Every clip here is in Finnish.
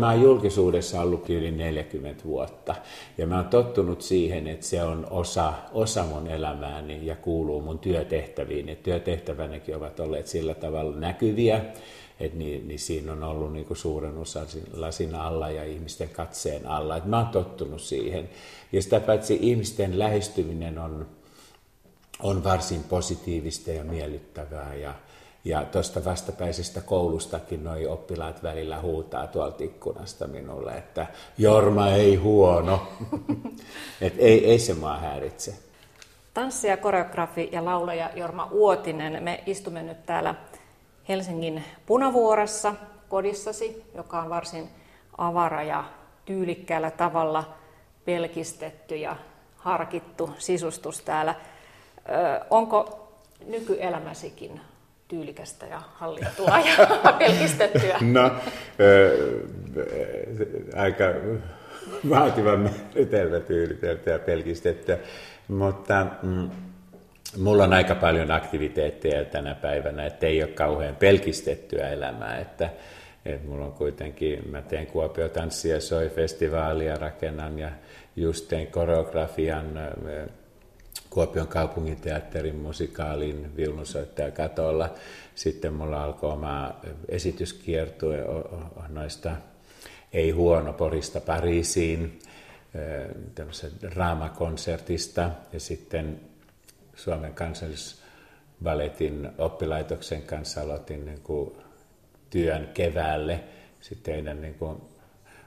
Mä oon julkisuudessa ollut yli 40 vuotta ja mä oon tottunut siihen, että se on osa, osa mun elämääni ja kuuluu mun työtehtäviin. Ja työtehtävänäkin ovat olleet sillä tavalla näkyviä, että niin, niin siinä on ollut niin suuren osa lasin alla ja ihmisten katseen alla. Et mä oon tottunut siihen. Ja sitä paitsi ihmisten lähestyminen on, on varsin positiivista ja miellyttävää ja, ja tuosta vastapäisestä koulustakin noi oppilaat välillä huutaa tuolta ikkunasta minulle, että Jorma ei huono. Et ei, ei se mua häiritse. Tanssija, koreografi ja laulaja Jorma Uotinen, me istumme nyt täällä Helsingin Punavuoressa kodissasi, joka on varsin avara ja tyylikkäällä tavalla pelkistetty ja harkittu sisustus täällä. Ö, onko nykyelämäsikin tyylikästä ja hallittua ja pelkistettyä? No, ö, aika vaativan määritelmä tyyliteltyä ja pelkistettyä, mutta mm, mulla on aika paljon aktiviteetteja tänä päivänä, että ei ole kauhean pelkistettyä elämää, että, että mulla on kuitenkin, mä teen Kuopio tanssia soi festivaalia, rakennan ja just tein koreografian Kuopion kaupunginteatterin musikaalin viulunsoittaja katolla. Sitten mulla alkoi oma esityskiertue noista Ei huono Porista Pariisiin, tämmöisen draamakonsertista ja sitten Suomen kansallisbaletin oppilaitoksen kanssa aloitin niin kuin työn keväälle sitten niin kuin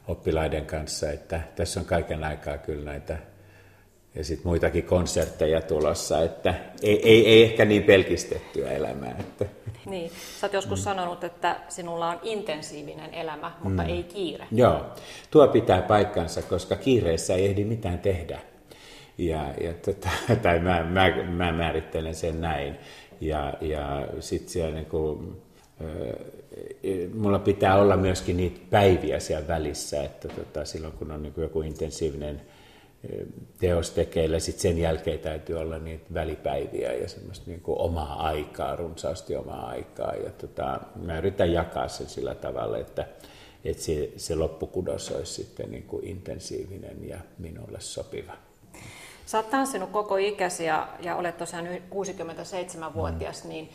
oppilaiden kanssa, että tässä on kaiken aikaa kyllä näitä ja sitten muitakin konsertteja tulossa, että ei, ei, ei ehkä niin pelkistettyä elämää. Että. Niin, sä oot joskus mm. sanonut, että sinulla on intensiivinen elämä, mutta mm. ei kiire. Joo, tuo pitää paikkansa, koska kiireessä ei ehdi mitään tehdä. Ja, ja tota, tai mä, mä, mä määrittelen sen näin. Ja, ja sitten siellä niin kuin, mulla pitää olla myöskin niitä päiviä siellä välissä, että tota, silloin kun on niin joku intensiivinen teos tekeillä, sitten sen jälkeen täytyy olla niitä välipäiviä ja semmoista niin kuin omaa aikaa, runsaasti omaa aikaa. Ja tota, mä yritän jakaa sen sillä tavalla, että, että se, se loppukudos olisi sitten niin kuin intensiivinen ja minulle sopiva. Sä oot tanssinut koko ikäsi ja, ja olet tosiaan 67-vuotias, mm. niin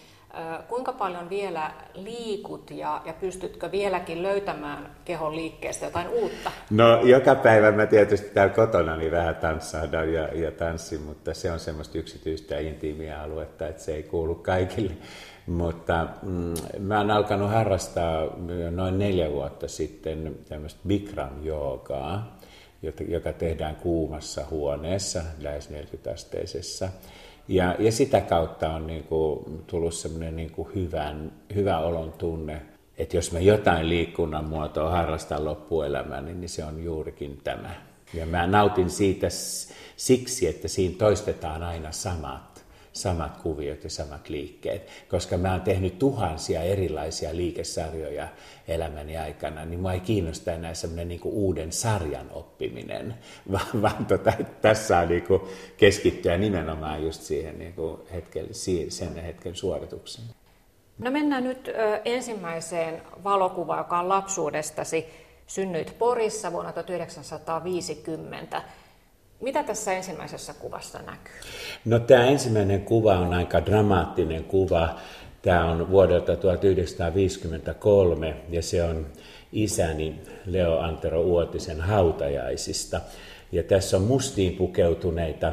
Kuinka paljon vielä liikut ja, ja pystytkö vieläkin löytämään kehon liikkeestä jotain uutta? No joka päivä mä tietysti täällä kotona niin vähän tanssahdan ja, ja tanssin, mutta se on semmoista yksityistä ja intiimiä aluetta, että se ei kuulu kaikille. Mutta mm, mä oon alkanut harrastaa noin neljä vuotta sitten tämmöistä Bikram-joogaa, joka tehdään kuumassa huoneessa, lähes 40-asteisessa. Ja, ja sitä kautta on niin kuin tullut semmoinen niin kuin hyvän, hyvä olon tunne, että jos mä jotain liikunnan muotoa harrastan loppuelämän, niin se on juurikin tämä. Ja mä nautin siitä siksi, että siinä toistetaan aina samat samat kuviot ja samat liikkeet. Koska mä oon tehnyt tuhansia erilaisia liikesarjoja elämäni aikana, niin mä ei kiinnosta enää semmoinen niin uuden sarjan oppiminen, vaan, vaan tota, tässä on niin kuin keskittyä nimenomaan just siihen niin kuin hetken, sen hetken suoritukseen. No mennään nyt ensimmäiseen valokuvaan, joka on lapsuudestasi. Synnyit Porissa vuonna 1950. Mitä tässä ensimmäisessä kuvassa näkyy? No tämä ensimmäinen kuva on aika dramaattinen kuva. Tämä on vuodelta 1953 ja se on isäni Leo Antero Uotisen hautajaisista. Ja tässä on mustiin pukeutuneita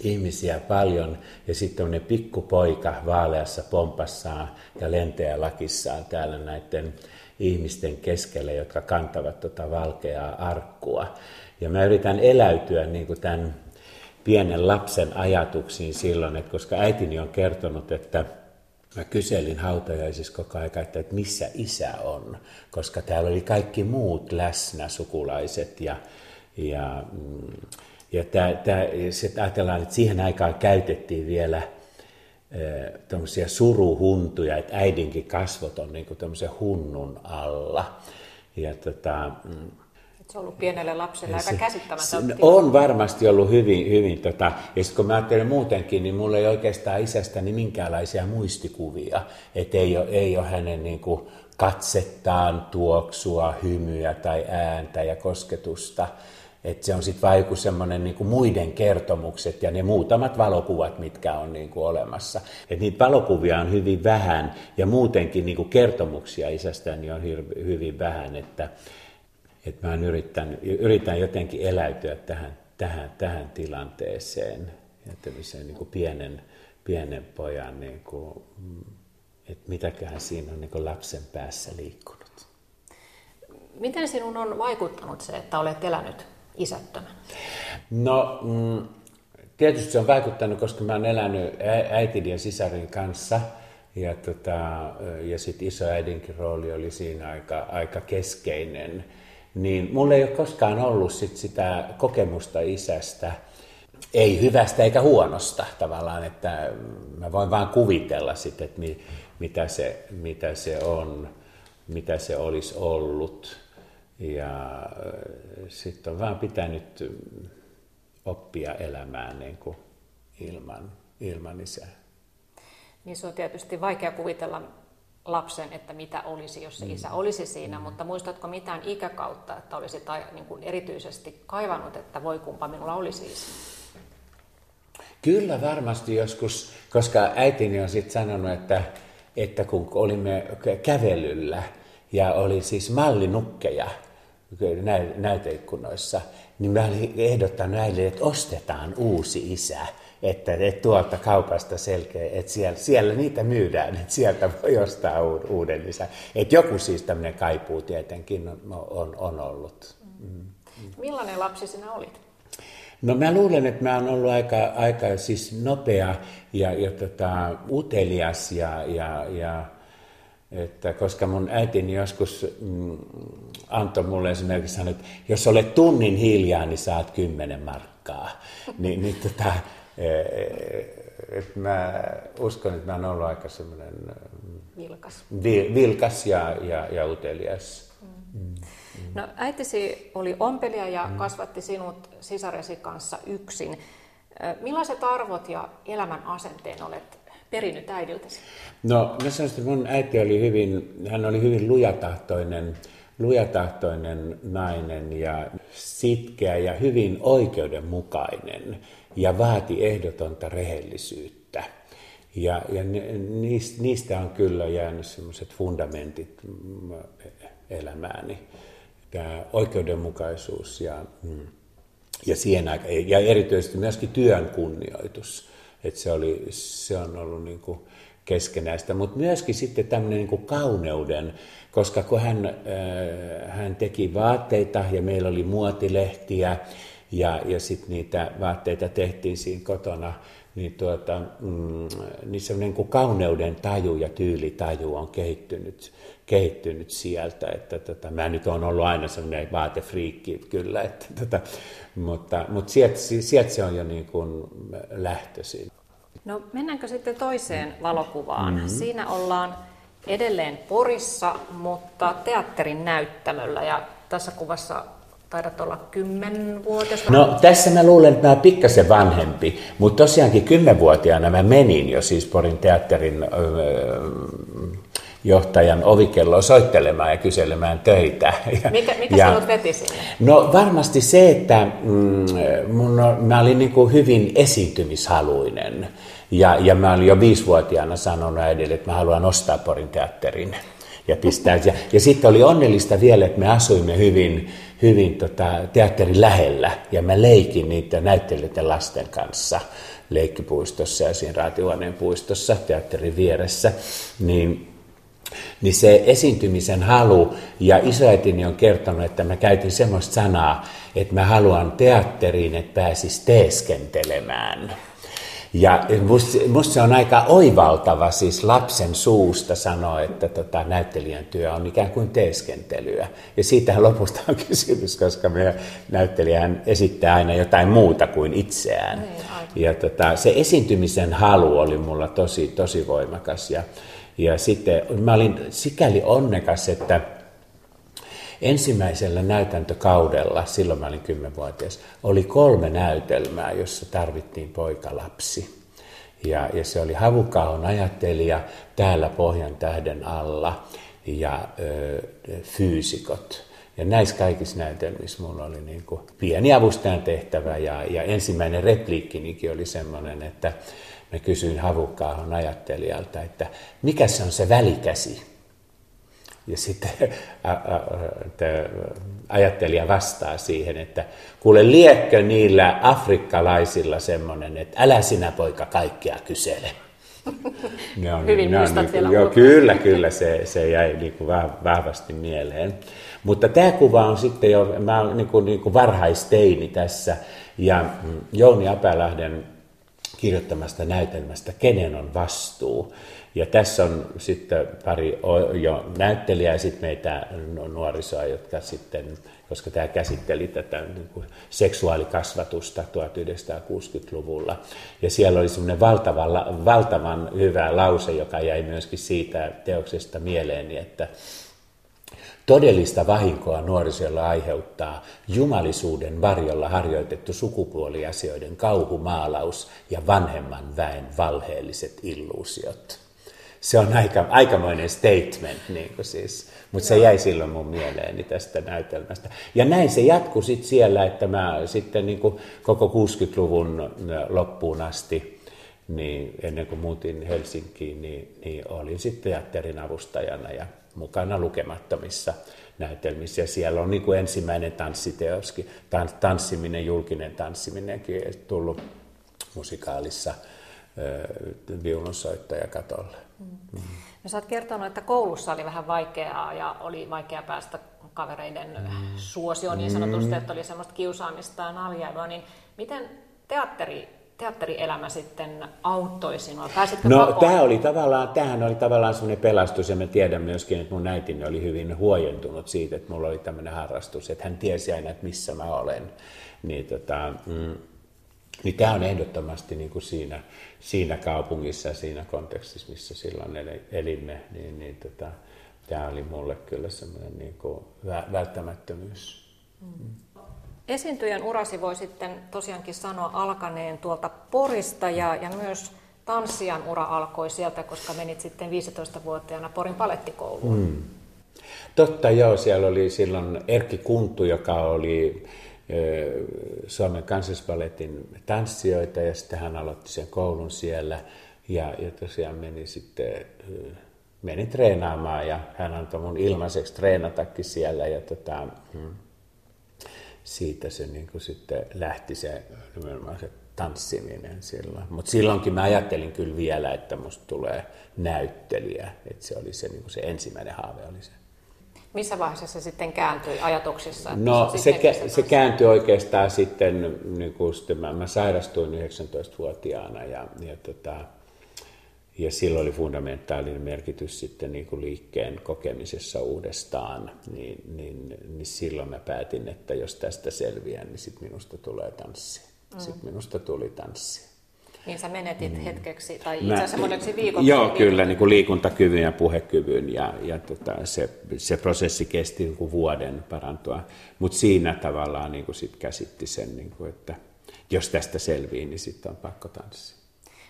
ihmisiä paljon ja sitten on ne pikkupoika vaaleassa pompassaan ja lenteä lakissaan täällä näiden ihmisten keskellä, jotka kantavat tuota valkeaa arkkua. Ja mä yritän eläytyä niin kuin tämän pienen lapsen ajatuksiin silloin, että koska äitini on kertonut, että mä kyselin hautajaisissa koko ajan, että, missä isä on, koska täällä oli kaikki muut läsnä, sukulaiset ja, ja, mm, ja tää, tää, sit ajatellaan, että siihen aikaan käytettiin vielä tämmöisiä suruhuntuja, että äidinkin kasvot on niin kuin hunnun alla. Ja tota, mm, Se on ollut pienelle lapselle aika käsittämätöntä. On varmasti ollut hyvin, hyvin tota, ja sitten kun mä ajattelen muutenkin, niin mulla ei oikeastaan isästäni minkäänlaisia muistikuvia, että ei ole, ei ole hänen niin kuin, katsettaan, tuoksua, hymyä tai ääntä ja kosketusta. Että se on sitten vain joku semmoinen niin muiden kertomukset ja ne muutamat valokuvat, mitkä on niin kuin olemassa. Et niitä valokuvia on hyvin vähän ja muutenkin niin kuin kertomuksia isästäni on hyvin vähän, että, että mä yritän, yritän jotenkin eläytyä tähän, tähän, tähän tilanteeseen ja tämmöiseen niin kuin pienen, pienen pojan, niin kuin, että mitäköhän siinä on niin kuin lapsen päässä liikkunut. Miten sinun on vaikuttanut se, että olet elänyt isättömän? No, mm, tietysti se on vaikuttanut, koska mä oon elänyt äitini ja sisarin kanssa. Ja, tota, ja sitten isoäidinkin rooli oli siinä aika, aika keskeinen. Niin mulla ei ole koskaan ollut sit sitä kokemusta isästä, ei hyvästä eikä huonosta tavallaan, että mä voin vaan kuvitella sitten, että mi, mitä, se, mitä se on, mitä se olisi ollut. Ja sitten on vaan pitänyt oppia elämään niin kuin ilman, ilman isää. Niin se on tietysti vaikea kuvitella lapsen, että mitä olisi, jos se mm. isä olisi siinä, mm. mutta muistatko mitään ikäkautta, että olisi tai, niin kuin erityisesti kaivannut, että voi kumpa minulla olisi isä? Kyllä varmasti joskus, koska äitini on sitten sanonut, että, että kun olimme kävelyllä ja oli siis mallinukkeja, näyteikkunoissa, niin mä olin ehdottanut näille, että ostetaan uusi isä. Että, että tuolta kaupasta selkeä, että siellä, siellä niitä myydään, että sieltä voi ostaa uuden isä. Että joku siis tämmöinen kaipuu tietenkin on, on, on ollut. Mm. Millainen lapsi sinä olit? No mä luulen, että mä oon ollut aika, aika siis nopea ja, ja tota, utelias ja, ja, ja että koska mun äitini joskus mm, antoi mulle esimerkiksi sanoa, että jos olet tunnin hiljaa, niin saat kymmenen markkaa. Ni, niin tota, et mä uskon, että mä oon ollut aika semmoinen mm, vilkas, vi, vilkas ja, ja, ja utelias. Mm. Mm. No äitisi oli ompelija ja mm. kasvatti sinut sisaresi kanssa yksin. Millaiset arvot ja elämän asenteen olet perinyt äidiltäsi? No mä sanoisin, että mun äiti oli hyvin, hän oli hyvin lujatahtoinen, lujatahtoinen nainen ja sitkeä ja hyvin oikeudenmukainen ja vaati ehdotonta rehellisyyttä. Ja, ja niistä, on kyllä jäänyt semmoiset fundamentit elämääni. Tämä oikeudenmukaisuus ja, ja, siihen, ja erityisesti myöskin työn kunnioitus. Että se, oli, se on ollut niin kuin keskenäistä, mutta myöskin sitten tämmöinen niin kuin kauneuden, koska kun hän, äh, hän teki vaatteita ja meillä oli muotilehtiä ja, ja sitten niitä vaatteita tehtiin siinä kotona, niin, tuota, mm, niin semmoinen kuin kauneuden taju ja tyylitaju on kehittynyt, kehittynyt sieltä. Että tota, mä nyt on ollut aina semmoinen vaatefriikki kyllä, että tota, mutta, mutta sieltä, sieltä se on jo niin kuin lähtöisin. No mennäänkö sitten toiseen valokuvaan? Mm-hmm. Siinä ollaan edelleen Porissa, mutta teatterin näyttämöllä ja tässä kuvassa taidat olla kymmenvuotias. No tässä mä luulen, että mä oon pikkasen vanhempi, mutta tosiaankin kymmenvuotiaana mä menin jo siis Porin teatterin öö, johtajan ovikelloa soittelemaan ja kyselemään töitä. Mikä, mikä ja, sinut veti sinne? No varmasti se, että mm, mun, mä olin niin kuin hyvin esiintymishaluinen. Ja, ja mä olin jo viisivuotiaana sanonut äidille, että mä haluan ostaa Porin teatterin. Ja, pistää, ja, ja sitten oli onnellista vielä, että me asuimme hyvin, hyvin tota, teatterin lähellä. Ja mä leikin niitä näyttelijöiden lasten kanssa leikkipuistossa ja siinä Raatihuoneen puistossa teatterin vieressä. Niin niin se esiintymisen halu, ja isoäitini on kertonut, että mä käytin semmoista sanaa, että mä haluan teatteriin, että pääsis teeskentelemään. Ja musta, se on aika oivaltava siis lapsen suusta sanoa, että tota, näyttelijän työ on ikään kuin teeskentelyä. Ja siitä lopusta on kysymys, koska me näyttelijähän esittää aina jotain muuta kuin itseään. Niin, ja tota, se esiintymisen halu oli mulla tosi, tosi voimakas. Ja, ja sitten mä olin sikäli onnekas, että ensimmäisellä näytäntökaudella, silloin mä olin kymmenvuotias, oli kolme näytelmää, jossa tarvittiin poikalapsi. Ja, ja se oli Havukahon ajattelija täällä Pohjan tähden alla ja ö, fyysikot. Ja näissä kaikissa näytelmissä mulla oli niin kuin pieni avustajan tehtävä ja, ja ensimmäinen repliikkinikin oli semmoinen, että mä kysyin Havukkaahon ajattelijalta, että mikä se on se välikäsi? Ja sitten ä, ä, ajattelija vastaa siihen, että kuule liekkö niillä afrikkalaisilla semmoinen, että älä sinä poika kaikkea kysele. Ne on, Hyvin ne on niin kuin, joo, Kyllä, kyllä, se, se jäi niin kuin vahvasti mieleen. Mutta tämä kuva on sitten jo, mä olen niin kuin, niin kuin varhaisteini tässä, ja mm, Jouni Apälähden kirjoittamasta näytelmästä Kenen on vastuu. Ja tässä on sitten pari jo näyttelijää ja sitten meitä nuorisoa, jotka sitten, koska tämä käsitteli tätä niin kuin seksuaalikasvatusta 1960-luvulla. Ja siellä oli semmoinen valtavan, valtavan hyvä lause, joka jäi myöskin siitä teoksesta mieleeni, että Todellista vahinkoa nuorisolle aiheuttaa jumalisuuden varjolla harjoitettu sukupuoliasioiden kauhumaalaus ja vanhemman väen valheelliset illuusiot. Se on aika, aikamoinen statement, niin kuin siis. mutta se jäi silloin mun mieleeni tästä näytelmästä. Ja näin se jatkui sitten siellä, että mä sitten niin kuin koko 60-luvun loppuun asti, niin ennen kuin muutin Helsinkiin, niin, niin olin sitten teatterin avustajana ja mukana lukemattomissa näytelmissä. Ja siellä on niin kuin ensimmäinen tanssiteoskin, tanssiminen, julkinen tanssiminenkin tullut musikaalissa viulunsoittaja katolle. Mm. Mm. No, sä oot kertonut, että koulussa oli vähän vaikeaa ja oli vaikea päästä kavereiden mm. suosioon niin sanotusti, että oli semmoista kiusaamista ja naljailua, niin miten teatteri teatterielämä sitten auttoi sinua? Pääsitkö no, tämä oli tavallaan, tämähän oli tavallaan semmoinen pelastus, ja mä tiedän myöskin, että mun äitini oli hyvin huojentunut siitä, että mulla oli tämmöinen harrastus, että hän tiesi aina, että missä mä olen. Niin, tota, mm, niin tämä on ehdottomasti niin kuin siinä, siinä kaupungissa ja siinä kontekstissa, missä silloin elimme, niin, niin tota, tämä oli mulle kyllä semmoinen niin kuin välttämättömyys. Mm. Esiintyjän urasi voi sitten tosiaankin sanoa alkaneen tuolta Porista ja, ja myös tanssijan ura alkoi sieltä, koska menit sitten 15-vuotiaana Porin palettikouluun. Mm. Totta joo, siellä oli silloin Erkki Kunttu, joka oli Suomen kansallisballetin tanssijoita ja sitten hän aloitti sen koulun siellä ja, ja tosiaan meni sitten meni treenaamaan ja hän antoi mun ilmaiseksi treenatakin siellä ja tota, mm, siitä se niin kuin sitten lähti se se tanssiminen silloin. Mutta silloinkin mä ajattelin kyllä vielä, että musta tulee näyttelijä, että se oli se, niin kuin se ensimmäinen haave oli se. Missä vaiheessa se sitten kääntyi ajatuksissa? No se, se, kä- se kääntyi oikeastaan sitten, niin kuin sitten mä, mä sairastuin 19-vuotiaana ja, ja tota, ja silloin oli fundamentaalinen merkitys sitten niin kuin liikkeen kokemisessa uudestaan, niin, niin, niin silloin mä päätin, että jos tästä selviän, niin sitten minusta tulee tanssi. Mm. Sitten minusta tuli tanssi. Niin sä menetit mm. hetkeksi, tai itse asiassa moneksi viikoksi. Joo, kyllä, niin kuin liikuntakyvyn ja puhekyvyn, ja, ja tota, se, se prosessi kesti niin kuin vuoden parantua. Mutta siinä tavallaan niin kuin sit käsitti sen, niin kuin, että jos tästä selvii, niin sitten on pakko tanssia.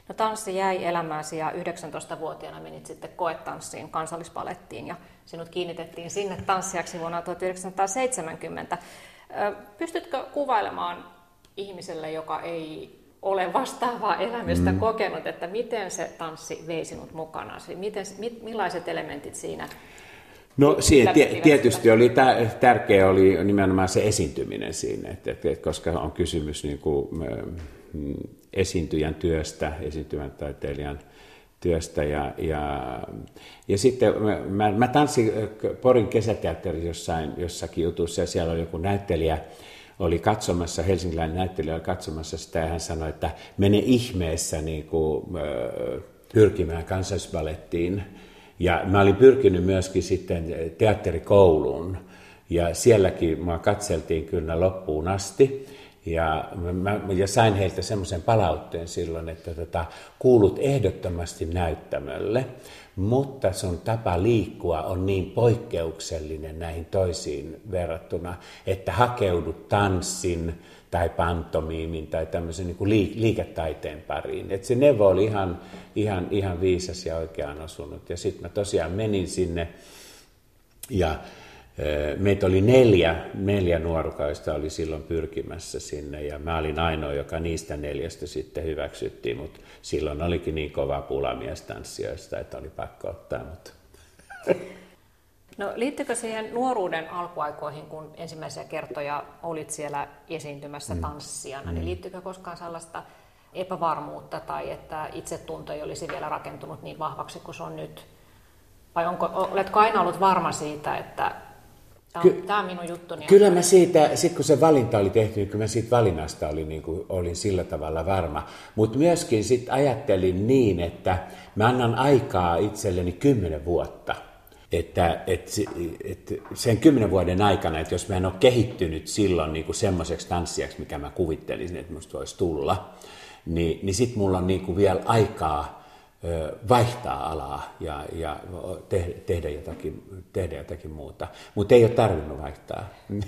No tanssi jäi elämääsi ja 19-vuotiaana menit sitten koetanssiin kansallispalettiin ja sinut kiinnitettiin sinne tanssijaksi vuonna 1970. Pystytkö kuvailemaan ihmiselle, joka ei ole vastaavaa elämystä mm. kokenut, että miten se tanssi vei sinut mukana? Miten, mit, millaiset elementit siinä No siinä tietysti oli tärkeä oli nimenomaan se esiintyminen siinä, että, että, koska on kysymys niin kuin, mm, esiintyjän työstä, esiintyvän taiteilijan työstä. Ja, ja, ja sitten mä, mä tanssin Porin kesäteatterissa jossain, jossakin jutussa ja siellä oli joku näyttelijä, oli katsomassa, helsinkiläinen näyttelijä oli katsomassa sitä ja hän sanoi, että mene ihmeessä niin kuin, pyrkimään kansallisbalettiin. Ja mä olin pyrkinyt myöskin sitten teatterikouluun ja sielläkin mua katseltiin kyllä loppuun asti. Ja, mä, ja sain heiltä semmoisen palautteen silloin, että tota, kuulut ehdottomasti näyttämölle, mutta sun tapa liikkua on niin poikkeuksellinen näihin toisiin verrattuna, että hakeudut tanssin tai pantomiimin tai tämmöisen niin kuin liiketaiteen pariin. Et se neuvo oli ihan, ihan, ihan viisas ja oikeaan osunut. Ja sitten mä tosiaan menin sinne ja Meitä oli neljä, neljä nuorukaista oli silloin pyrkimässä sinne ja mä olin ainoa, joka niistä neljästä sitten hyväksyttiin, mutta silloin olikin niin kova pula miestanssijoista, että oli pakko ottaa. Mutta. No liittyykö siihen nuoruuden alkuaikoihin, kun ensimmäisiä kertoja olit siellä esiintymässä mm. tanssijana, niin mm. liittyykö koskaan sellaista epävarmuutta tai että itsetunto ei olisi vielä rakentunut niin vahvaksi kuin se on nyt? Vai onko, oletko aina ollut varma siitä, että Tämä on, Ky- tämä on minun juttuni. Kyllä mä siitä, sit kun se valinta oli tehty, niin kyllä mä siitä valinnasta olin, niin kuin, olin sillä tavalla varma. Mutta myöskin sitten ajattelin niin, että mä annan aikaa itselleni kymmenen vuotta. Että, et, et sen kymmenen vuoden aikana, että jos mä en ole kehittynyt silloin niin kuin semmoiseksi tanssijaksi, mikä mä kuvittelisin, että musta voisi tulla, niin, niin sitten mulla on niin kuin vielä aikaa vaihtaa alaa ja, ja te, tehdä, jotakin, tehdä jotakin muuta. Mutta ei ole tarvinnut vaihtaa.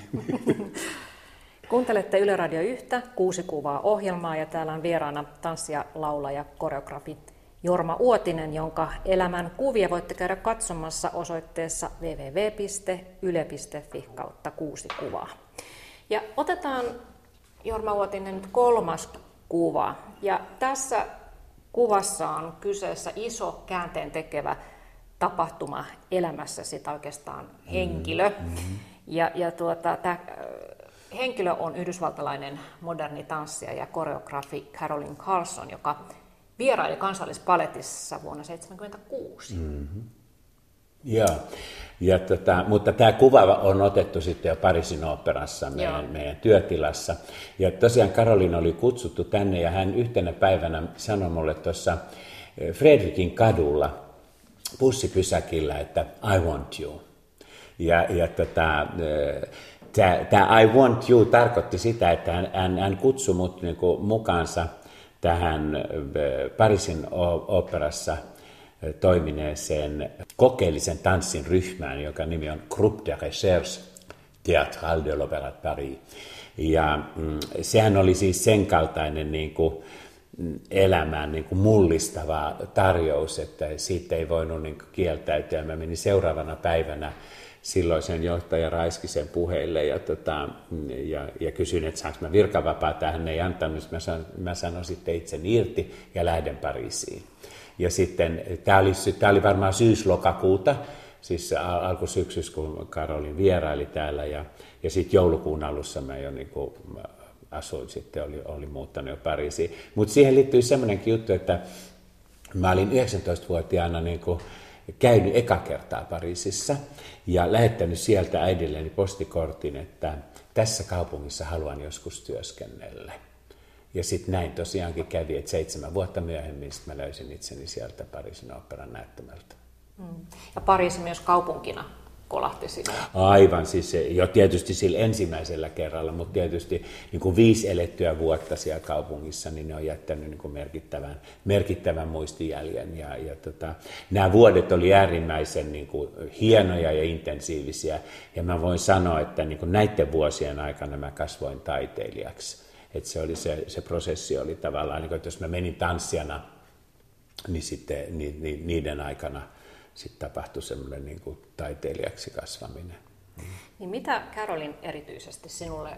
Kuuntelette Yle Radio 1, kuusi kuvaa ohjelmaa ja täällä on vieraana tanssija, laulaja, koreografi Jorma Uotinen, jonka elämän kuvia voitte käydä katsomassa osoitteessa www.yle.fi kautta kuusi kuvaa. Ja otetaan Jorma Uotinen nyt kolmas kuva. Ja tässä kuvassa on kyseessä iso käänteen tekevä tapahtuma elämässä, sitä oikeastaan henkilö. Mm-hmm. Ja, ja tuota, tämä henkilö on yhdysvaltalainen moderni tanssija ja koreografi Carolyn Carlson, joka vieraili kansallispaletissa vuonna 1976. Mm-hmm. Joo. Ja tota, mutta tämä kuva on otettu sitten jo Pariisin operassa meidän, meidän työtilassa. Ja tosiaan Karolina oli kutsuttu tänne ja hän yhtenä päivänä sanoi mulle tuossa eh, Fredrikin kadulla bussipysäkillä, että I want you. Ja, ja tota, eh, tämä I want you tarkoitti sitä, että hän, hän, hän kutsui mut niinku mukaansa tähän eh, Pariisin operassa – toimineeseen kokeellisen tanssin ryhmään, joka nimi on Groupe de Recherche Théâtrale de l'Opéra de Paris. Ja mm, sehän oli siis sen kaltainen niin kuin, mm, elämään niin kuin mullistava tarjous, että siitä ei voinut niin kuin kieltäytyä. Mä menin seuraavana päivänä silloisen johtaja Raiskisen puheille ja, tota, ja, ja kysyin, että saanko mä virkavapaata. Hän ei antanut, mä, mä sanoin sitten itse irti ja lähden Pariisiin. Ja sitten tämä oli, tämä oli varmaan syys-lokakuuta, siis alkusyksyssä, kun Karolin vieraili täällä. Ja, ja sitten joulukuun alussa mä jo niin kuin, asuin sitten, oli, oli muuttanut jo Pariisiin. Mutta siihen liittyy semmoinenkin juttu, että mä olin 19-vuotiaana niin kuin, käynyt eka kertaa Pariisissa ja lähettänyt sieltä äidilleni postikortin, että tässä kaupungissa haluan joskus työskennellä. Ja sitten näin tosiaankin kävi, että seitsemän vuotta myöhemmin sit mä löysin itseni sieltä Pariisin operan näyttämältä. Mm. Ja Pariisi myös kaupunkina kolahti sinne. Aivan, siis jo tietysti sillä ensimmäisellä kerralla, mutta tietysti niin kuin viisi elettyä vuotta siellä kaupungissa, niin ne on jättänyt niin kuin merkittävän, merkittävän muistijäljen. Ja, ja tota, nämä vuodet oli äärimmäisen niin kuin, hienoja ja intensiivisiä, ja mä voin sanoa, että niin kuin näiden vuosien aikana mä kasvoin taiteilijaksi että se, oli se, se prosessi oli tavallaan, niin kuin, että jos mä menin tanssijana, niin sitten ni, ni, niiden aikana sitten tapahtui semmoinen niin kuin taiteilijaksi kasvaminen. Niin mitä Carolin erityisesti sinulle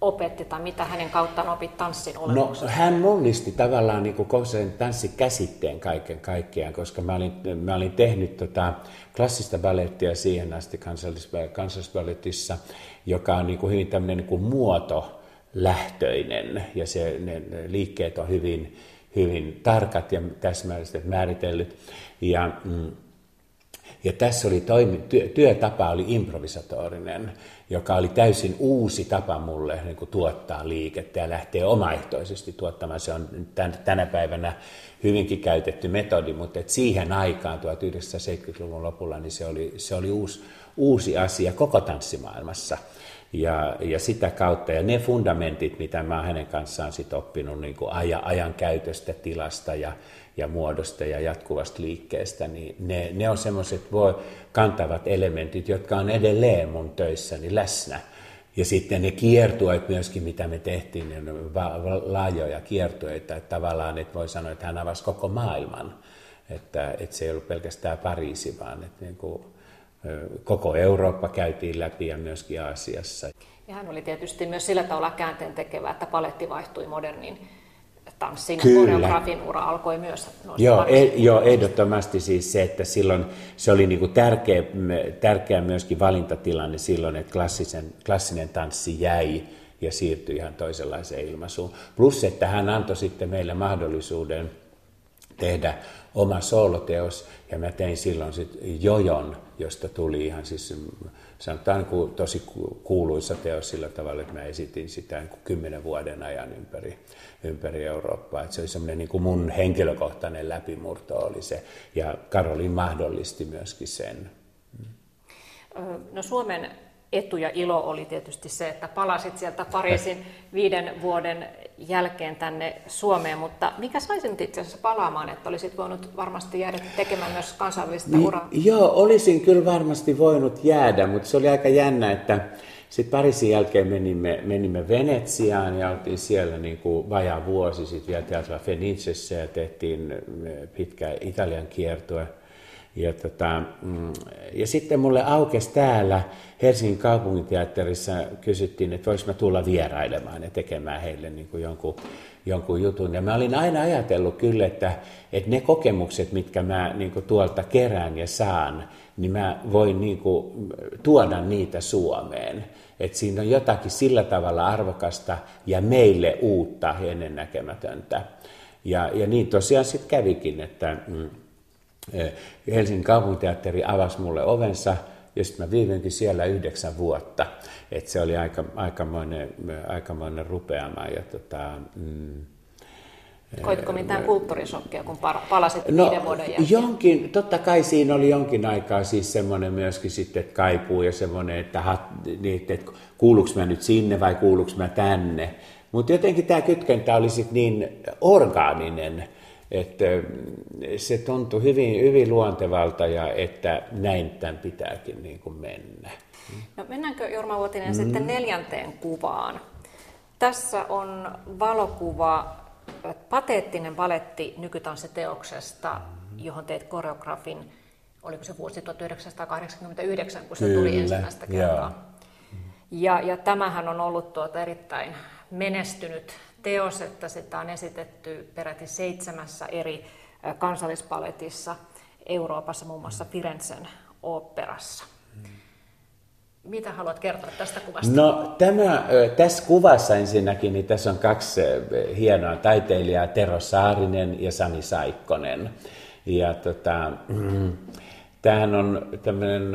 opetti tai mitä hänen kauttaan opit tanssin olemuksesta? No hän mullisti tavallaan niin kuin sen tanssikäsitteen kaiken kaikkiaan, koska mä olin, mä olin tehnyt tota klassista ballettia siihen asti kansallis, joka on niin kuin hyvin tämmöinen niin kuin muoto, lähtöinen ja se, ne, liikkeet on hyvin, hyvin tarkat ja täsmälliset määritellyt. Ja, mm, ja tässä oli toimi, työ, työtapa oli improvisatorinen, joka oli täysin uusi tapa mulle niin kuin tuottaa liikettä ja lähtee omaehtoisesti tuottamaan. Se on tänä päivänä hyvinkin käytetty metodi, mutta et siihen aikaan 1970-luvun lopulla niin se oli, se oli uusi, uusi asia koko tanssimaailmassa. Ja, ja sitä kautta, ja ne fundamentit, mitä mä hänen kanssaan sit oppinut niin kuin ajan, ajan käytöstä, tilasta ja, ja muodosta ja jatkuvasta liikkeestä, niin ne, ne on semmoiset kantavat elementit, jotka on edelleen mun töissäni läsnä. Ja sitten ne kiertueet myöskin, mitä me tehtiin, ne laajoja kiertueita, että tavallaan että voi sanoa, että hän avasi koko maailman. Että, että se ei ollut pelkästään Pariisi, vaan että niin kuin, koko Eurooppa käytiin läpi ja myöskin Aasiassa. Ja hän oli tietysti myös sillä tavalla käänteen tekevä, että paletti vaihtui modernin tanssin Kyllä. koreografin ura alkoi myös joo, e, joo, ehdottomasti siis se, että silloin se oli niin kuin tärkeä, tärkeä myöskin valintatilanne silloin, että klassisen, klassinen tanssi jäi ja siirtyi ihan toisenlaiseen ilmaisuun. Plus, että hän antoi sitten meille mahdollisuuden tehdä oma sooloteos, ja mä tein silloin sitten jojon, josta tuli ihan siis sanotaan kuin tosi kuuluisa teos sillä tavalla, että mä esitin sitä niin kuin kymmenen vuoden ajan ympäri, ympäri Eurooppaa. Että se oli semmoinen niin kuin mun henkilökohtainen läpimurto oli se, ja Karolin mahdollisti myöskin sen. No Suomen etu ja ilo oli tietysti se, että palasit sieltä Pariisin viiden vuoden jälkeen tänne Suomeen, mutta mikä sai sinut itse asiassa palaamaan, että olisit voinut varmasti jäädä tekemään myös kansainvälistä niin, uraa? Joo, olisin kyllä varmasti voinut jäädä, mutta se oli aika jännä, että sitten Pariisin jälkeen menimme, menimme Venetsiaan ja oltiin siellä niin kuin vajaa vuosi sitten vielä Teatro Fenicessä ja tehtiin pitkä Italian kiertue. Ja, tota, mm, ja sitten mulle aukesi täällä Helsingin kaupunginteatterissa, kysyttiin, että voisi mä tulla vierailemaan ja tekemään heille niin kuin jonkun, jonkun jutun. Ja mä olin aina ajatellut kyllä, että, että ne kokemukset, mitkä mä niin kuin tuolta kerään ja saan, niin mä voin niin kuin tuoda niitä Suomeen. Että siinä on jotakin sillä tavalla arvokasta ja meille uutta ja ennennäkemätöntä. Ja, ja niin tosiaan sitten kävikin, että mm, Helsingin kaupunginteatteri avasi mulle ovensa ja sitten mä viivyinkin siellä yhdeksän vuotta. Et se oli aika, aikamoinen, aikamoinen rupeama. Ja tota, mm, Koitko mitään kulttuurisokkia, kun palasit no, viiden vuoden jälkeen? Jonkin, totta kai siinä oli jonkin aikaa siis semmoinen myöskin sitten, että kaipuu ja semmoinen, että, niin, että kuuluuko mä nyt sinne vai kuuluuko mä tänne. Mutta jotenkin tämä kytkentä oli sitten niin orgaaninen, että se tuntui hyvin, hyvin luontevalta ja että näin tämän pitääkin niin kuin mennä. No mennäänkö Jorma Vuotinen mm. sitten neljänteen kuvaan? Tässä on valokuva, pateettinen paletti nykytanssiteoksesta, johon teet koreografin, oliko se vuosi 1989, kun se Kyllä, tuli ensimmäistä kertaa. Ja, ja tämähän on ollut tuota erittäin menestynyt teos, että sitä on esitetty peräti seitsemässä eri kansallispaletissa Euroopassa, muun muassa Firenzen oopperassa. Mitä haluat kertoa tästä kuvasta? No tämä, tässä kuvassa ensinnäkin, niin tässä on kaksi hienoa taiteilijaa, Tero Saarinen ja Sami Saikkonen. Ja tota, tämähän on tämmöinen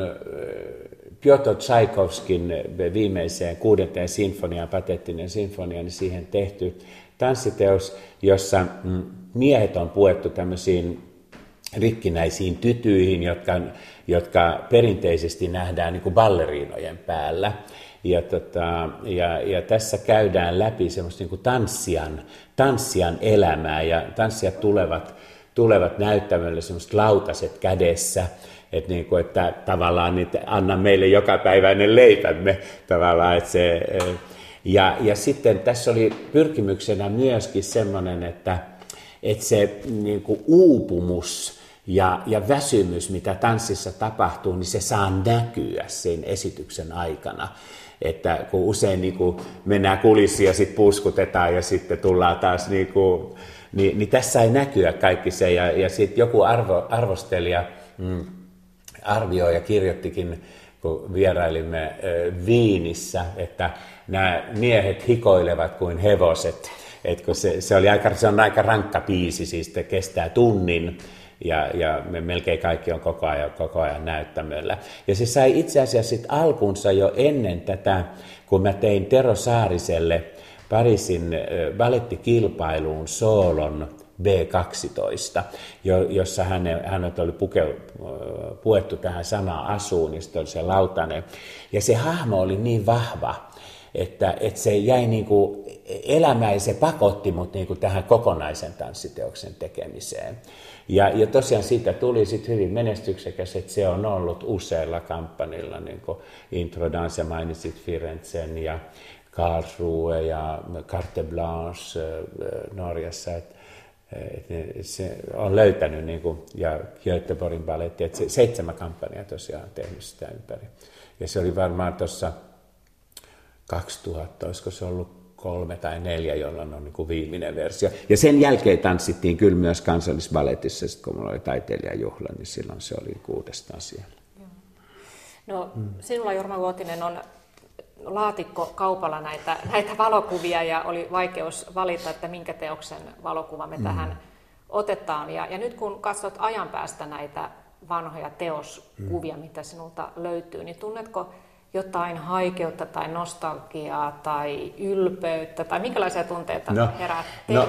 Piotr Tchaikovskin viimeiseen kuudenteen sinfoniaan, patettinen sinfonia, niin siihen tehty tanssiteos, jossa mm, miehet on puettu tämmöisiin rikkinäisiin tytyihin, jotka, jotka perinteisesti nähdään niin kuin balleriinojen päällä. Ja, tota, ja, ja tässä käydään läpi semmoista niin kuin tanssijan elämää ja tanssijat tulevat, tulevat näyttämölle semmoiset lautaset kädessä – että, niin kuin, että tavallaan että anna meille jokapäiväinen leipämme tavallaan, että se, ja, ja sitten tässä oli pyrkimyksenä myöskin semmoinen, että, että se niin kuin uupumus ja, ja väsymys, mitä tanssissa tapahtuu, niin se saa näkyä sen esityksen aikana. Että kun usein niin kuin mennään kulissiin ja sitten puskutetaan ja sitten tullaan taas niin kuin, niin, niin tässä ei näkyä kaikki se. Ja, ja sitten joku arvo, arvostelija, mm, arvioi ja kirjoittikin, kun vierailimme Viinissä, että nämä miehet hikoilevat kuin hevoset. Et kun se, se, oli aika, se on aika rankka biisi, siis se kestää tunnin ja, ja me melkein kaikki on koko ajan, koko ajan näyttämöllä. Ja se sai itse asiassa sit alkunsa jo ennen tätä, kun mä tein Tero Saariselle Pariisin ballettikilpailuun soolon B12, jossa hänet, hänet oli puke, puettu tähän samaan asuun, niin sitten oli se lautanen. Ja se hahmo oli niin vahva, että, että se jäi niin kuin elämään ja se pakotti mut niin kuin tähän kokonaisen tanssiteoksen tekemiseen. Ja, ja tosiaan siitä tuli sitten hyvin menestyksekäs, että se on ollut useilla kampanjilla, niin kuin Intro Dance, mainitsit Firenzen ja Karlsruhe ja Carte Blanche Norjassa, että et se on löytänyt, niin kuin, ja Göteborgin baletti, että se, seitsemän kampanjaa tosiaan on tehnyt sitä ympäri. Ja se oli varmaan tuossa 2000, olisiko se ollut kolme tai neljä, jolloin on niin kuin viimeinen versio. Ja sen jälkeen tanssittiin kyllä myös kansallisbaletissa, kun mulla oli taiteilijajuhla, niin silloin se oli kuudestaan siellä. No, sinulla Jorma Vuotinen on laatikko kaupalla näitä, näitä valokuvia ja oli vaikeus valita, että minkä teoksen valokuva me mm. tähän otetaan. Ja, ja nyt kun katsot ajan päästä näitä vanhoja teoskuvia, mm. mitä sinulta löytyy, niin tunnetko jotain haikeutta tai nostalgiaa tai ylpeyttä tai minkälaisia tunteita no, herää no,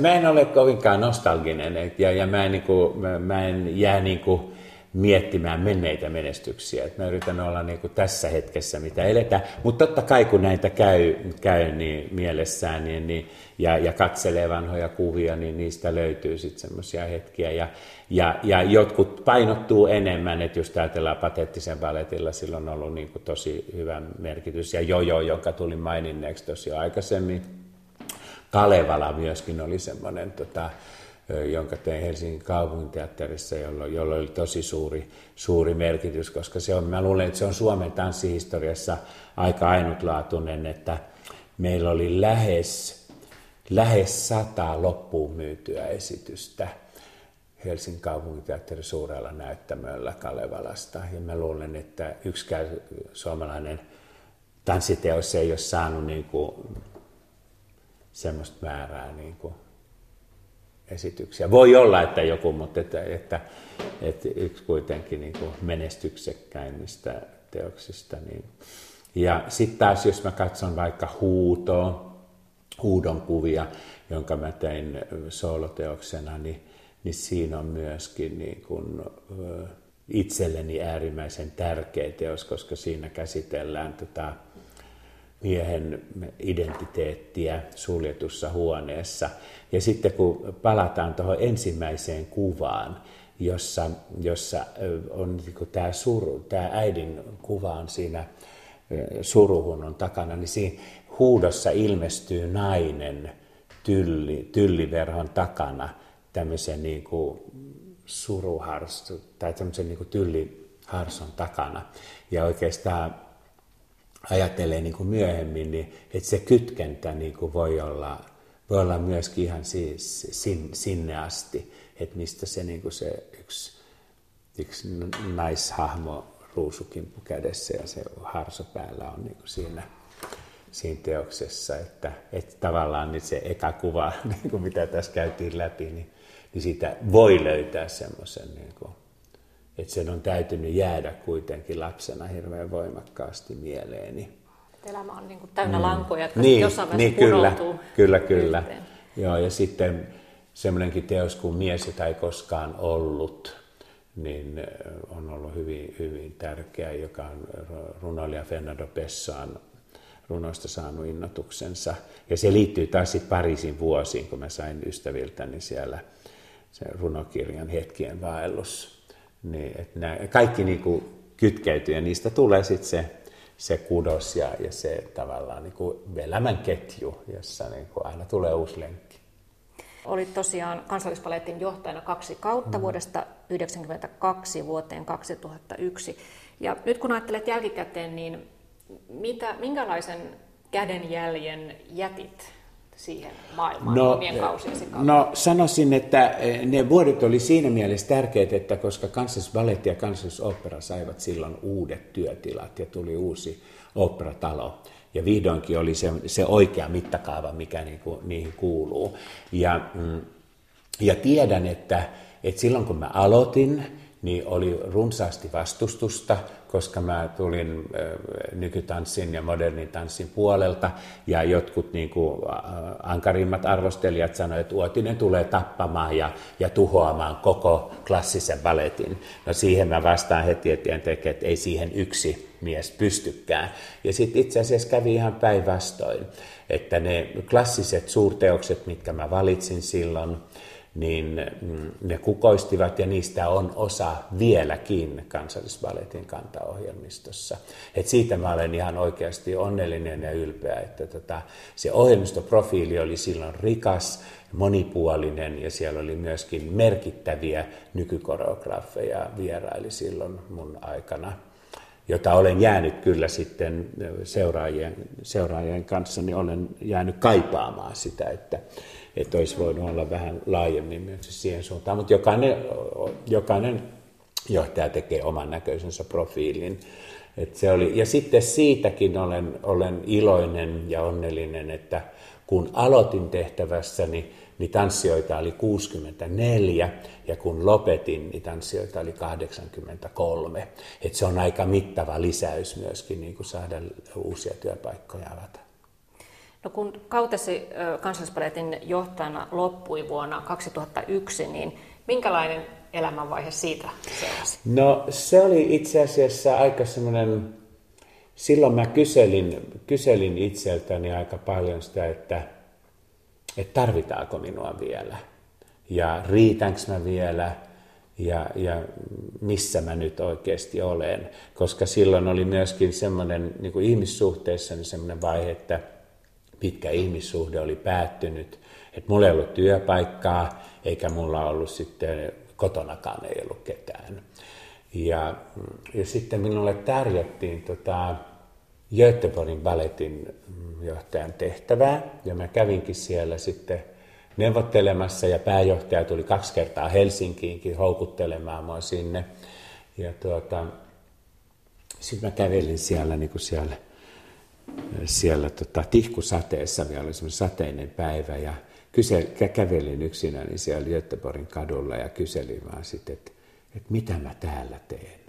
mä en ole kovinkaan nostalginen ja, ja mä, en, niin kuin, mä, mä en jää niin kuin, miettimään menneitä menestyksiä. Et mä yritän olla niin kuin tässä hetkessä, mitä eletään. Mutta totta kai, kun näitä käy, käy niin mielessään niin, niin, ja, ja katselee vanhoja kuvia, niin niistä löytyy sitten semmoisia hetkiä. Ja, ja, ja jotkut painottuu enemmän, että just ajatellaan patettisen baletilla, sillä on ollut niin kuin tosi hyvä merkitys. Ja Jojo, joka tuli maininneeksi tosi aikaisemmin. Kalevala myöskin oli semmoinen tota, jonka tein Helsingin kaupunginteatterissa, jolloin, oli tosi suuri, suuri merkitys, koska se on, mä luulen, että se on Suomen tanssihistoriassa aika ainutlaatuinen, että meillä oli lähes, lähes sata loppuun myytyä esitystä Helsingin kaupunginteatterin suurella näyttämöllä Kalevalasta. Ja mä luulen, että yksikään suomalainen tanssiteos ei ole saanut niin kuin semmoista määrää niin kuin esityksiä. Voi olla, että joku, mutta että, että, että yksi kuitenkin niin kuin menestyksekkäimmistä teoksista. Niin. Ja sitten taas, jos mä katson vaikka huutoa, huudon kuvia, jonka mä tein sooloteoksena, niin, niin siinä on myöskin niin kuin, itselleni äärimmäisen tärkeä teos, koska siinä käsitellään tota, miehen identiteettiä suljetussa huoneessa. Ja sitten kun palataan tuohon ensimmäiseen kuvaan, jossa, jossa on niin tämä suru, tämä äidin kuva on siinä suruhunnon takana, niin siinä huudossa ilmestyy nainen tylli, tylliverhon takana tämmöisen niin kuin suruharstu, tai tämmöisen niin kuin tylliharson takana. Ja oikeastaan ajattelee niin kuin myöhemmin, niin että se kytkentä niin kuin voi, olla, voi olla myöskin ihan siis sin, sinne asti, että mistä se, niin kuin se yksi, yksi naishahmo ruusukimppu kädessä ja se harso päällä on niin kuin siinä, siinä teoksessa, että, että tavallaan nyt se eka kuva, niin kuin mitä tässä käytiin läpi, niin, niin siitä voi löytää semmoisen niin että sen on täytynyt jäädä kuitenkin lapsena hirveän voimakkaasti mieleeni. Elämä on niin kuin täynnä mm. lankoja, jotka niin, jossain vaiheessa niin, kyllä, kyllä, kyllä. Joo, ja sitten semmoinenkin teos kuin Mies, jota ei koskaan ollut, niin on ollut hyvin, hyvin tärkeä, joka on runoilija Fernando Pessoan runoista saanut innotuksensa. Ja se liittyy taas sitten Pariisin vuosiin, kun mä sain ystäviltäni siellä sen runokirjan Hetkien vaellus niin, että nämä, kaikki niin kuin kytkeytyy ja niistä tulee sitten se, se kudos ja, ja se tavallaan niin kuin elämän ketju, jossa niin kuin aina tulee uusi lenkki. Olit tosiaan kansallispaletin johtajana kaksi kautta mm. vuodesta 1992 vuoteen 2001. Ja nyt kun ajattelet jälkikäteen, niin mitä, minkälaisen kädenjäljen jätit siihen maailmaan no, omien kausiesi kautta? No sanoisin, että eh, ne vuodet oli siinä mielessä tärkeitä, että koska kansallisbaletti ja kansallisopera saivat silloin uudet työtilat ja tuli uusi operatalo. Ja vihdoinkin oli se, se oikea mittakaava, mikä niinku, niihin kuuluu. Ja, mm, ja tiedän, että, että silloin kun mä aloitin, niin oli runsaasti vastustusta, koska mä tulin nykytanssin ja modernin tanssin puolelta, ja jotkut niin kuin, ankarimmat arvostelijat sanoivat, että Uotinen tulee tappamaan ja, ja tuhoamaan koko klassisen baletin. No siihen mä vastaan heti, että, että ei siihen yksi mies pystykään. Ja sitten itse asiassa kävi ihan päinvastoin, että ne klassiset suurteokset, mitkä mä valitsin silloin, niin mm, ne kukoistivat ja niistä on osa vieläkin kansallisbaletin kantaohjelmistossa. Et siitä mä olen ihan oikeasti onnellinen ja ylpeä, että tota, se ohjelmistoprofiili oli silloin rikas, monipuolinen ja siellä oli myöskin merkittäviä nykykoreografeja vieraili silloin mun aikana jota olen jäänyt kyllä sitten seuraajien, seuraajien kanssa, niin olen jäänyt kaipaamaan sitä, että, että olisi voinut olla vähän laajemmin myös siihen suuntaan. Mutta jokainen, jokainen johtaja tekee oman näköisensä profiilin. Et se oli, ja sitten siitäkin olen, olen iloinen ja onnellinen, että kun aloitin tehtävässäni, niin tanssijoita oli 64 ja kun lopetin, niin tanssijoita oli 83. Et se on aika mittava lisäys myöskin niin kuin saada uusia työpaikkoja avata. No kun kautesi kansallispaletin johtajana loppui vuonna 2001, niin minkälainen elämänvaihe siitä seurasi? No se oli itse asiassa aika semmoinen, silloin mä kyselin, kyselin itseltäni aika paljon sitä, että, että tarvitaanko minua vielä ja riitänkö mä vielä ja, ja missä mä nyt oikeasti olen. Koska silloin oli myöskin semmoinen niin kuin ihmissuhteessa niin semmoinen vaihe, että pitkä ihmissuhde oli päättynyt. Että mulla ei ollut työpaikkaa, eikä mulla ollut sitten kotonakaan ei ollut ketään. Ja, ja sitten minulle tarjottiin tota, Göteborgin balletin johtajan tehtävää, ja mä kävinkin siellä sitten neuvottelemassa, ja pääjohtaja tuli kaksi kertaa Helsinkiinkin houkuttelemaan mua sinne. Ja tuota, sitten mä kävelin siellä, niin kuin siellä siellä tota, tihkusateessa, vielä oli semmoinen sateinen päivä, ja kysel, kävelin yksinäni siellä Göteborgin kadulla ja kyselin vaan sitten, että, että mitä mä täällä teen.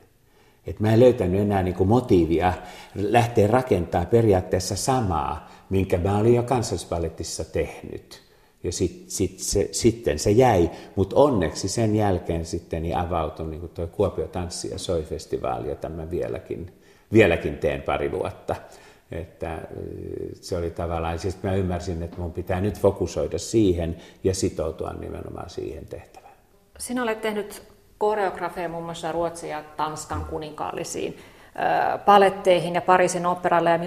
Että mä en löytänyt enää niin motiivia lähteä rakentaa periaatteessa samaa, minkä mä olin jo kansallisvallettissa tehnyt. Ja sit, sit, se, sitten se jäi, mutta onneksi sen jälkeen sitten niin avautui niin tuo Kuopio Tanssi- ja Soi-festivaali, jota mä vieläkin, vieläkin teen pari vuotta. Että se oli tavallaan, siis mä ymmärsin, että mun pitää nyt fokusoida siihen ja sitoutua nimenomaan siihen tehtävään. Sinä olet tehnyt koreografeja muun muassa Ruotsin ja Tanskan kuninkaallisiin paletteihin ja Pariisin operalle ja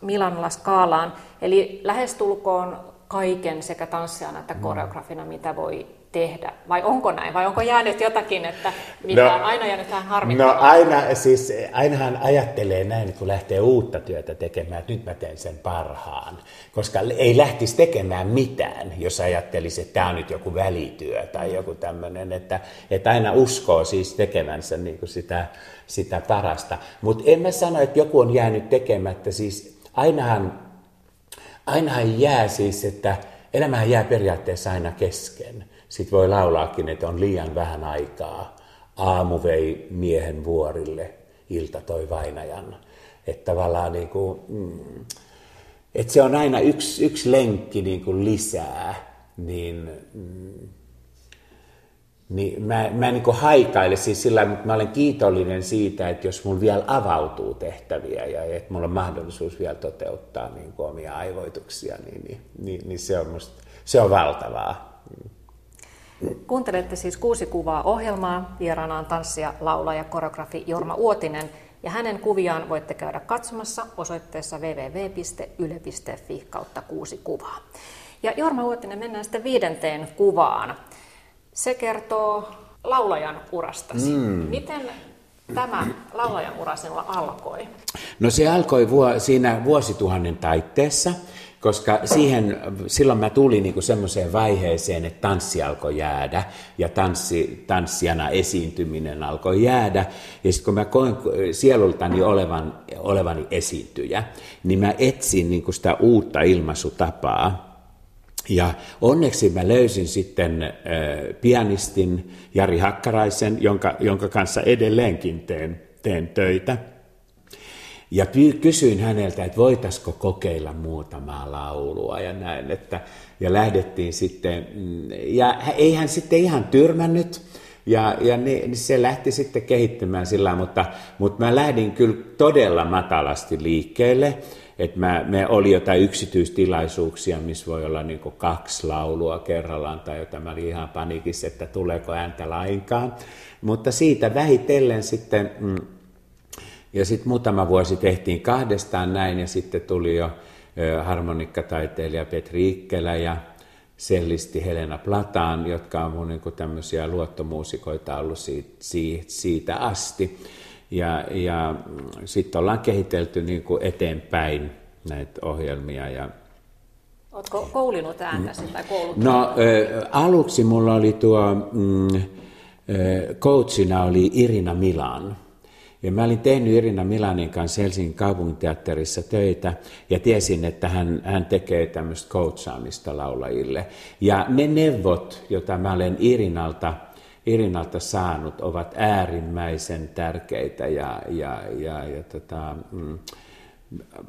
Milanolla Skaalaan. Eli lähestulkoon kaiken sekä tanssijana että koreografina, mitä voi tehdä? Vai onko näin? Vai onko jäänyt jotakin, että mikä no, on aina jäänyt tähän harmittavaan? No aina, siis ainahan ajattelee näin, kun lähtee uutta työtä tekemään, että nyt mä teen sen parhaan. Koska ei lähtisi tekemään mitään, jos ajattelisi, että tämä on nyt joku välityö tai joku tämmöinen. Että, että aina uskoo siis tekevänsä niin kuin sitä, sitä parasta. Mutta en mä sano, että joku on jäänyt tekemättä. Siis ainahan, ainahan jää siis, että elämähän jää periaatteessa aina kesken. Sitten voi laulaakin, että on liian vähän aikaa. Aamu vei miehen vuorille, ilta toi vainajan. Että tavallaan niin kuin, mm, että se on aina yksi, yksi lenkki niin kuin lisää, niin, mm, niin mä, mä niin kuin haikaile siis sillä mutta mä olen kiitollinen siitä, että jos mulla vielä avautuu tehtäviä ja että mulla on mahdollisuus vielä toteuttaa niin kuin omia aivoituksia, niin, niin, niin, niin se, on musta, se on valtavaa. Kuuntelette siis kuusi kuvaa ohjelmaa. Vieraana on tanssija, laulaja, koreografi Jorma Uotinen. Ja hänen kuviaan voitte käydä katsomassa osoitteessa www.yle.fi kautta kuusi kuvaa. Ja Jorma Uotinen, mennään sitten viidenteen kuvaan. Se kertoo laulajan urastasi. Mm. Miten tämä laulajan ura sinulla alkoi? No se alkoi vuo, siinä vuosituhannen taitteessa – koska siihen, silloin mä tulin niin semmoiseen vaiheeseen, että tanssi alkoi jäädä ja tanssi, tanssijana esiintyminen alkoi jäädä. Ja sitten kun mä koin sielultani olevan, olevani esiintyjä, niin mä etsin niin sitä uutta ilmaisutapaa. Ja onneksi mä löysin sitten pianistin Jari Hakkaraisen, jonka, jonka kanssa edelleenkin teen teen töitä. Ja kysyin häneltä, että voitaisiko kokeilla muutamaa laulua ja näin. Että, ja lähdettiin sitten, mm, ja ei hän sitten ihan tyrmännyt, ja, ja niin, se lähti sitten kehittymään sillä mutta, mutta mä lähdin kyllä todella matalasti liikkeelle. Että mä, me oli jotain yksityistilaisuuksia, missä voi olla niin kaksi laulua kerrallaan tai jotain. Mä olin ihan panikissa, että tuleeko ääntä lainkaan. Mutta siitä vähitellen sitten, mm, ja sitten muutama vuosi tehtiin kahdestaan näin, ja sitten tuli jo harmonikkataiteilija Petri Ikkelä ja sellisti Helena Plataan, jotka on mun niin tämmöisiä luottomuusikoita ollut siitä, siitä asti. Ja, ja sitten ollaan kehitelty niin kuin eteenpäin näitä ohjelmia. Ja, Oletko koulinut ääntäsi tai kouluttanut? No ä, aluksi mulla oli tuo, mm, coachina oli Irina Milan. Ja mä olin tehnyt Irina Milanin kanssa Helsingin kaupunginteatterissa töitä ja tiesin, että hän, hän tekee tämmöistä coachaamista laulajille. Ja ne neuvot, joita mä olen Irinalta, Irinalta saanut, ovat äärimmäisen tärkeitä ja, ja, ja, ja tota, mm,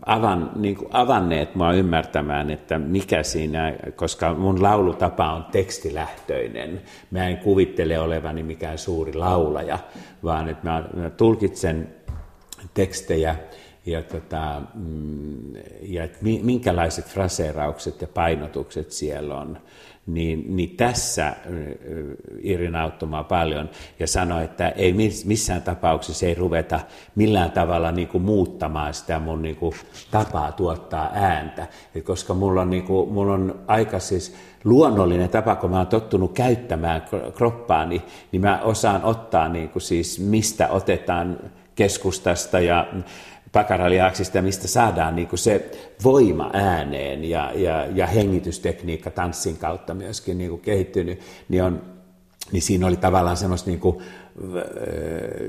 avan, niin kuin avanneet mua ymmärtämään, että mikä siinä, koska mun laulutapa on tekstilähtöinen. Mä en kuvittele olevani mikään suuri laulaja, vaan että mä, mä tulkitsen tekstejä ja, tota, mm, ja että minkälaiset fraseeraukset ja painotukset siellä on niin, niin tässä Irina auttoi paljon ja sanoi, että ei missään tapauksessa ei ruveta millään tavalla niin kuin muuttamaan sitä mun niin kuin tapaa tuottaa ääntä, Et koska mulla on, niin kuin, mulla on aika siis luonnollinen tapa, kun mä oon tottunut käyttämään kroppaani, niin mä osaan ottaa niin kuin siis mistä otetaan keskustasta ja pakaraliaksista, mistä saadaan niin kuin se voima ääneen ja, ja, ja hengitystekniikka tanssin kautta myöskin niin kuin kehittynyt, niin, on, niin siinä oli tavallaan semmoista niin kuin,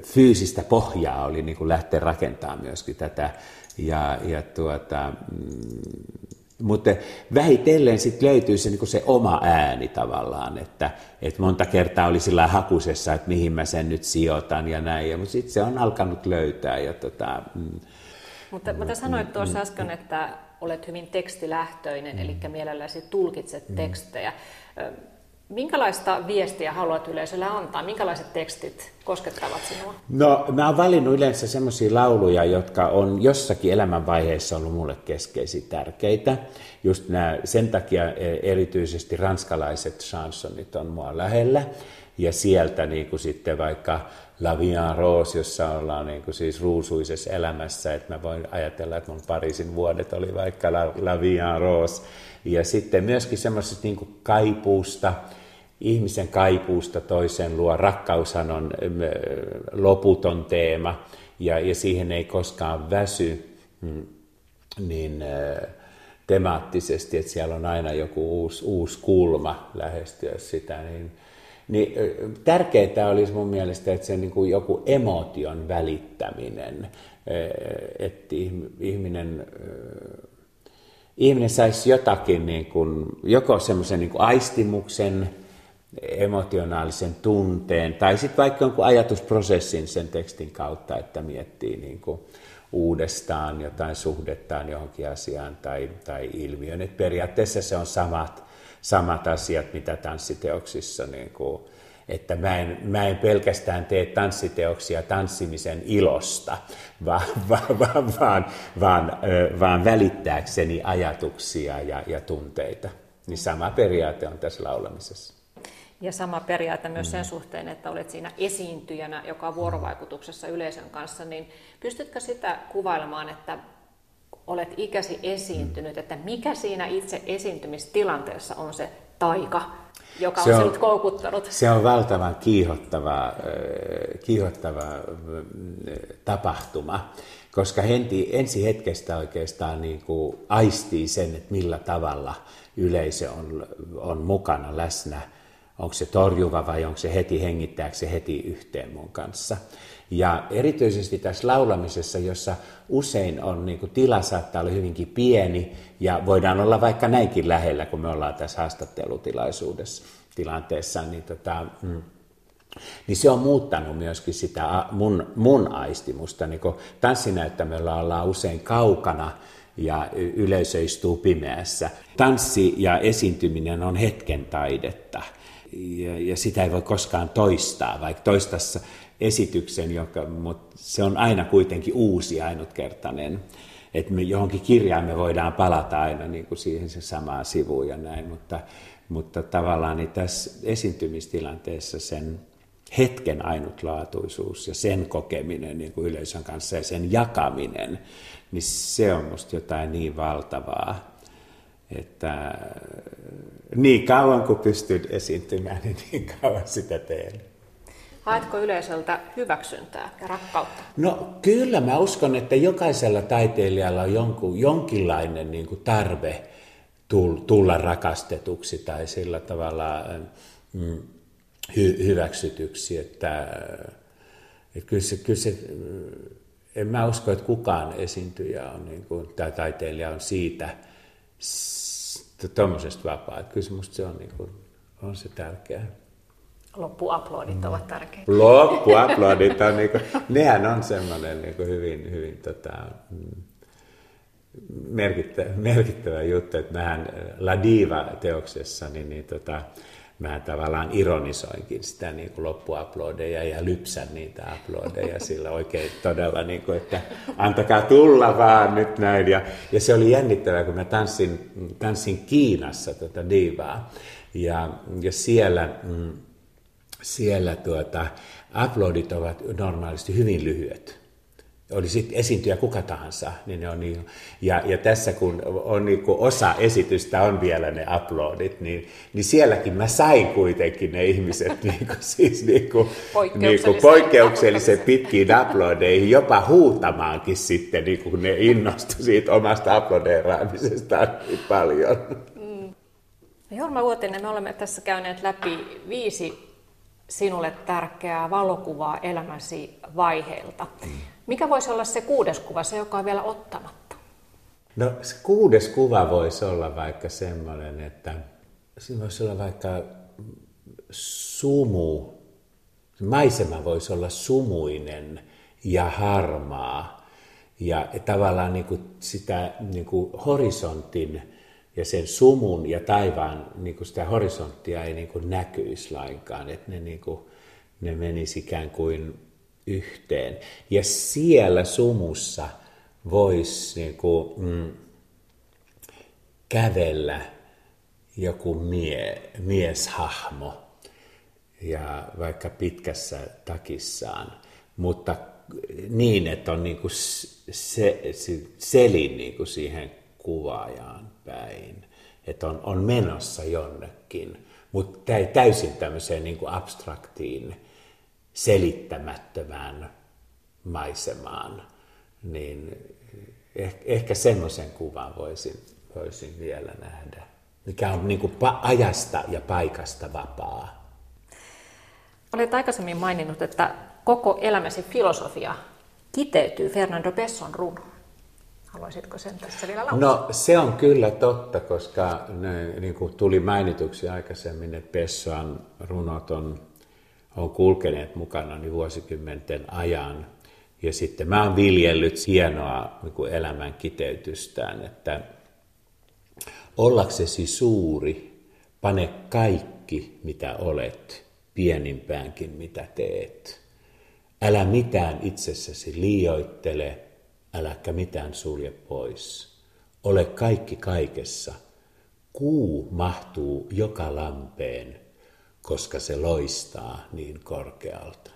fyysistä pohjaa oli niin kuin lähteä rakentamaan myöskin tätä. Ja, ja tuota, mm, mutta vähitellen sitten löytyy se, niin se oma ääni tavallaan, että, että monta kertaa oli sillä hakusessa, että mihin mä sen nyt sijoitan ja näin, mutta sitten se on alkanut löytää. Ja tota, mm, mutta, mutta sanoit tuossa äsken, että olet hyvin tekstilähtöinen, mm. eli mielelläsi tulkitset mm. tekstejä. Minkälaista viestiä haluat yleisölle antaa? Minkälaiset tekstit koskettavat sinua? No, mä oon valinnut yleensä semmoisia lauluja, jotka on jossakin elämänvaiheessa ollut mulle keskeisiä tärkeitä. Just nämä, sen takia e, erityisesti ranskalaiset chansonit on mua lähellä. Ja sieltä niin kuin sitten vaikka La Vie Rose, jossa ollaan niin kuin siis ruusuisessa elämässä, että mä voin ajatella, että mun Pariisin vuodet oli vaikka La, La Vie Rose. Ja sitten myöskin semmoisesta niin kuin kaipuusta, ihmisen kaipuusta toisen luo. Rakkaushan on loputon teema ja, ja siihen ei koskaan väsy mm, niin temaattisesti, että siellä on aina joku uusi, uusi kulma lähestyä sitä, niin niin tärkeää olisi mun mielestä, että se niin kuin joku emotion välittäminen, että ihminen, ihminen saisi jotakin, niin kuin, joko semmoisen niin aistimuksen, emotionaalisen tunteen, tai sitten vaikka jonkun ajatusprosessin sen tekstin kautta, että miettii niin kuin uudestaan jotain suhdettaan johonkin asiaan tai, tai ilmiön. Et periaatteessa se on samat samat asiat, mitä tanssiteoksissa, niin kuin, että mä en, mä en pelkästään tee tanssiteoksia tanssimisen ilosta, vaan, vaan, vaan, vaan, vaan, vaan välittääkseni ajatuksia ja, ja tunteita. Niin sama periaate on tässä laulamisessa. Ja sama periaate myös sen mm. suhteen, että olet siinä esiintyjänä, joka on vuorovaikutuksessa yleisön kanssa, niin pystytkö sitä kuvailemaan, että olet ikäsi esiintynyt, että mikä siinä itse esiintymistilanteessa on se taika, joka se on, on sinut koukuttanut? Se on valtavan kiihottava, kiihottava tapahtuma, koska henti, ensi hetkestä oikeastaan niin kuin aistii sen, että millä tavalla yleisö on, on mukana läsnä. Onko se torjuva vai onko se heti hengittääkö se heti yhteen mun kanssa. Ja erityisesti tässä laulamisessa, jossa usein on niin kuin, tila saattaa olla hyvinkin pieni ja voidaan olla vaikka näinkin lähellä, kun me ollaan tässä haastattelutilaisuudessa tilanteessa, niin tota, mm, niin se on muuttanut myöskin sitä mun, mun aistimusta. Niin kun tanssinäyttämöllä ollaan usein kaukana ja yleisö istuu pimeässä. Tanssi ja esiintyminen on hetken taidetta ja, ja sitä ei voi koskaan toistaa, vaikka toistassa esityksen, joka, mutta se on aina kuitenkin uusi ainutkertainen. Että me johonkin kirjaan me voidaan palata aina niin kuin siihen se samaan sivuun ja näin, mutta, mutta tavallaan niin tässä esiintymistilanteessa sen hetken ainutlaatuisuus ja sen kokeminen niin kuin yleisön kanssa ja sen jakaminen, niin se on musta jotain niin valtavaa, että niin kauan kuin pystyn esiintymään, niin niin kauan sitä teen. Haetko yleisöltä hyväksyntää ja rakkautta? No kyllä, mä uskon, että jokaisella taiteilijalla on jonkun, jonkinlainen niin kuin tarve tulla rakastetuksi tai sillä tavalla mm, hy, hyväksytyksi. Että, että kyllä, se, kyllä se, en mä usko, että kukaan esiintyjä on, niin kuin, tai taiteilija on siitä tuommoisesta vapaa. Että kyllä se musta se on, niin kuin, on se tärkeää. Loppuaplodit ovat tärkeitä. Loppuaplodit on, niin kuin, nehän on semmoinen niin kuin hyvin, hyvin tota, mm, merkittävä, merkittävä juttu, että mähän La Diva-teoksessa, niin, niin tota, mä tavallaan ironisoinkin sitä niin kuin loppuaplodeja ja lypsän niitä aplodeja sillä oikein todella, niin kuin, että antakaa tulla vaan nyt näin. Ja, ja se oli jännittävää, kun mä tanssin, tanssin Kiinassa tätä divaa. Ja, ja siellä, mm, siellä tuota, uploadit ovat normaalisti hyvin lyhyet oli sitten esiintyjä kuka tahansa, niin ne on niin, ja, ja tässä kun on niin kuin osa esitystä on vielä ne uploadit, niin, niin sielläkin mä sain kuitenkin ne ihmiset niin kuin, siis niin kuin, niin kuin poikkeuksellisen pitkiin uploadeihin, jopa huutamaankin sitten, niin kuin ne innostui siitä omasta uploadeeraamisestaan niin paljon. Mm. Jorma Vuotinen, me olemme tässä käyneet läpi viisi sinulle tärkeää valokuvaa elämäsi vaiheelta. Mm. Mikä voisi olla se kuudes kuva, se joka on vielä ottamatta? No se kuudes kuva voisi olla vaikka semmoinen, että siinä voisi olla vaikka sumu, maisema voisi olla sumuinen ja harmaa. Ja tavallaan niin kuin sitä niin kuin horisontin ja sen sumun ja taivaan niin kuin sitä horisonttia ei niin kuin näkyisi lainkaan. Että ne, niin kuin, ne menisi ikään kuin yhteen. Ja siellä sumussa voisi niin kuin, mm, kävellä joku mie, mieshahmo. Ja vaikka pitkässä takissaan, mutta niin, että on niin kuin se, se, selin niin kuin siihen kuvaajaan päin, että on, on menossa jonnekin, mutta täysin tämmöiseen niin kuin abstraktiin selittämättömään maisemaan, niin ehkä, ehkä semmoisen kuvan voisin, voisin vielä nähdä, mikä on niin kuin ajasta ja paikasta vapaa. Olet aikaisemmin maininnut, että koko elämäsi filosofia kiteytyy Fernando Pesson runoon. Haluaisitko sen tässä vielä lausua? No se on kyllä totta, koska ne, niin kuin tuli mainituksi aikaisemmin, että Pessoan runot on on kulkeneet mukana niin vuosikymmenten ajan. Ja sitten mä oon viljellyt hienoa niin elämän kiteytystään, että ollaksesi suuri, pane kaikki mitä olet, pienimpäänkin mitä teet. Älä mitään itsessäsi liioittele, äläkä mitään sulje pois. Ole kaikki kaikessa. Kuu mahtuu joka lampeen, koska se loistaa niin korkealta.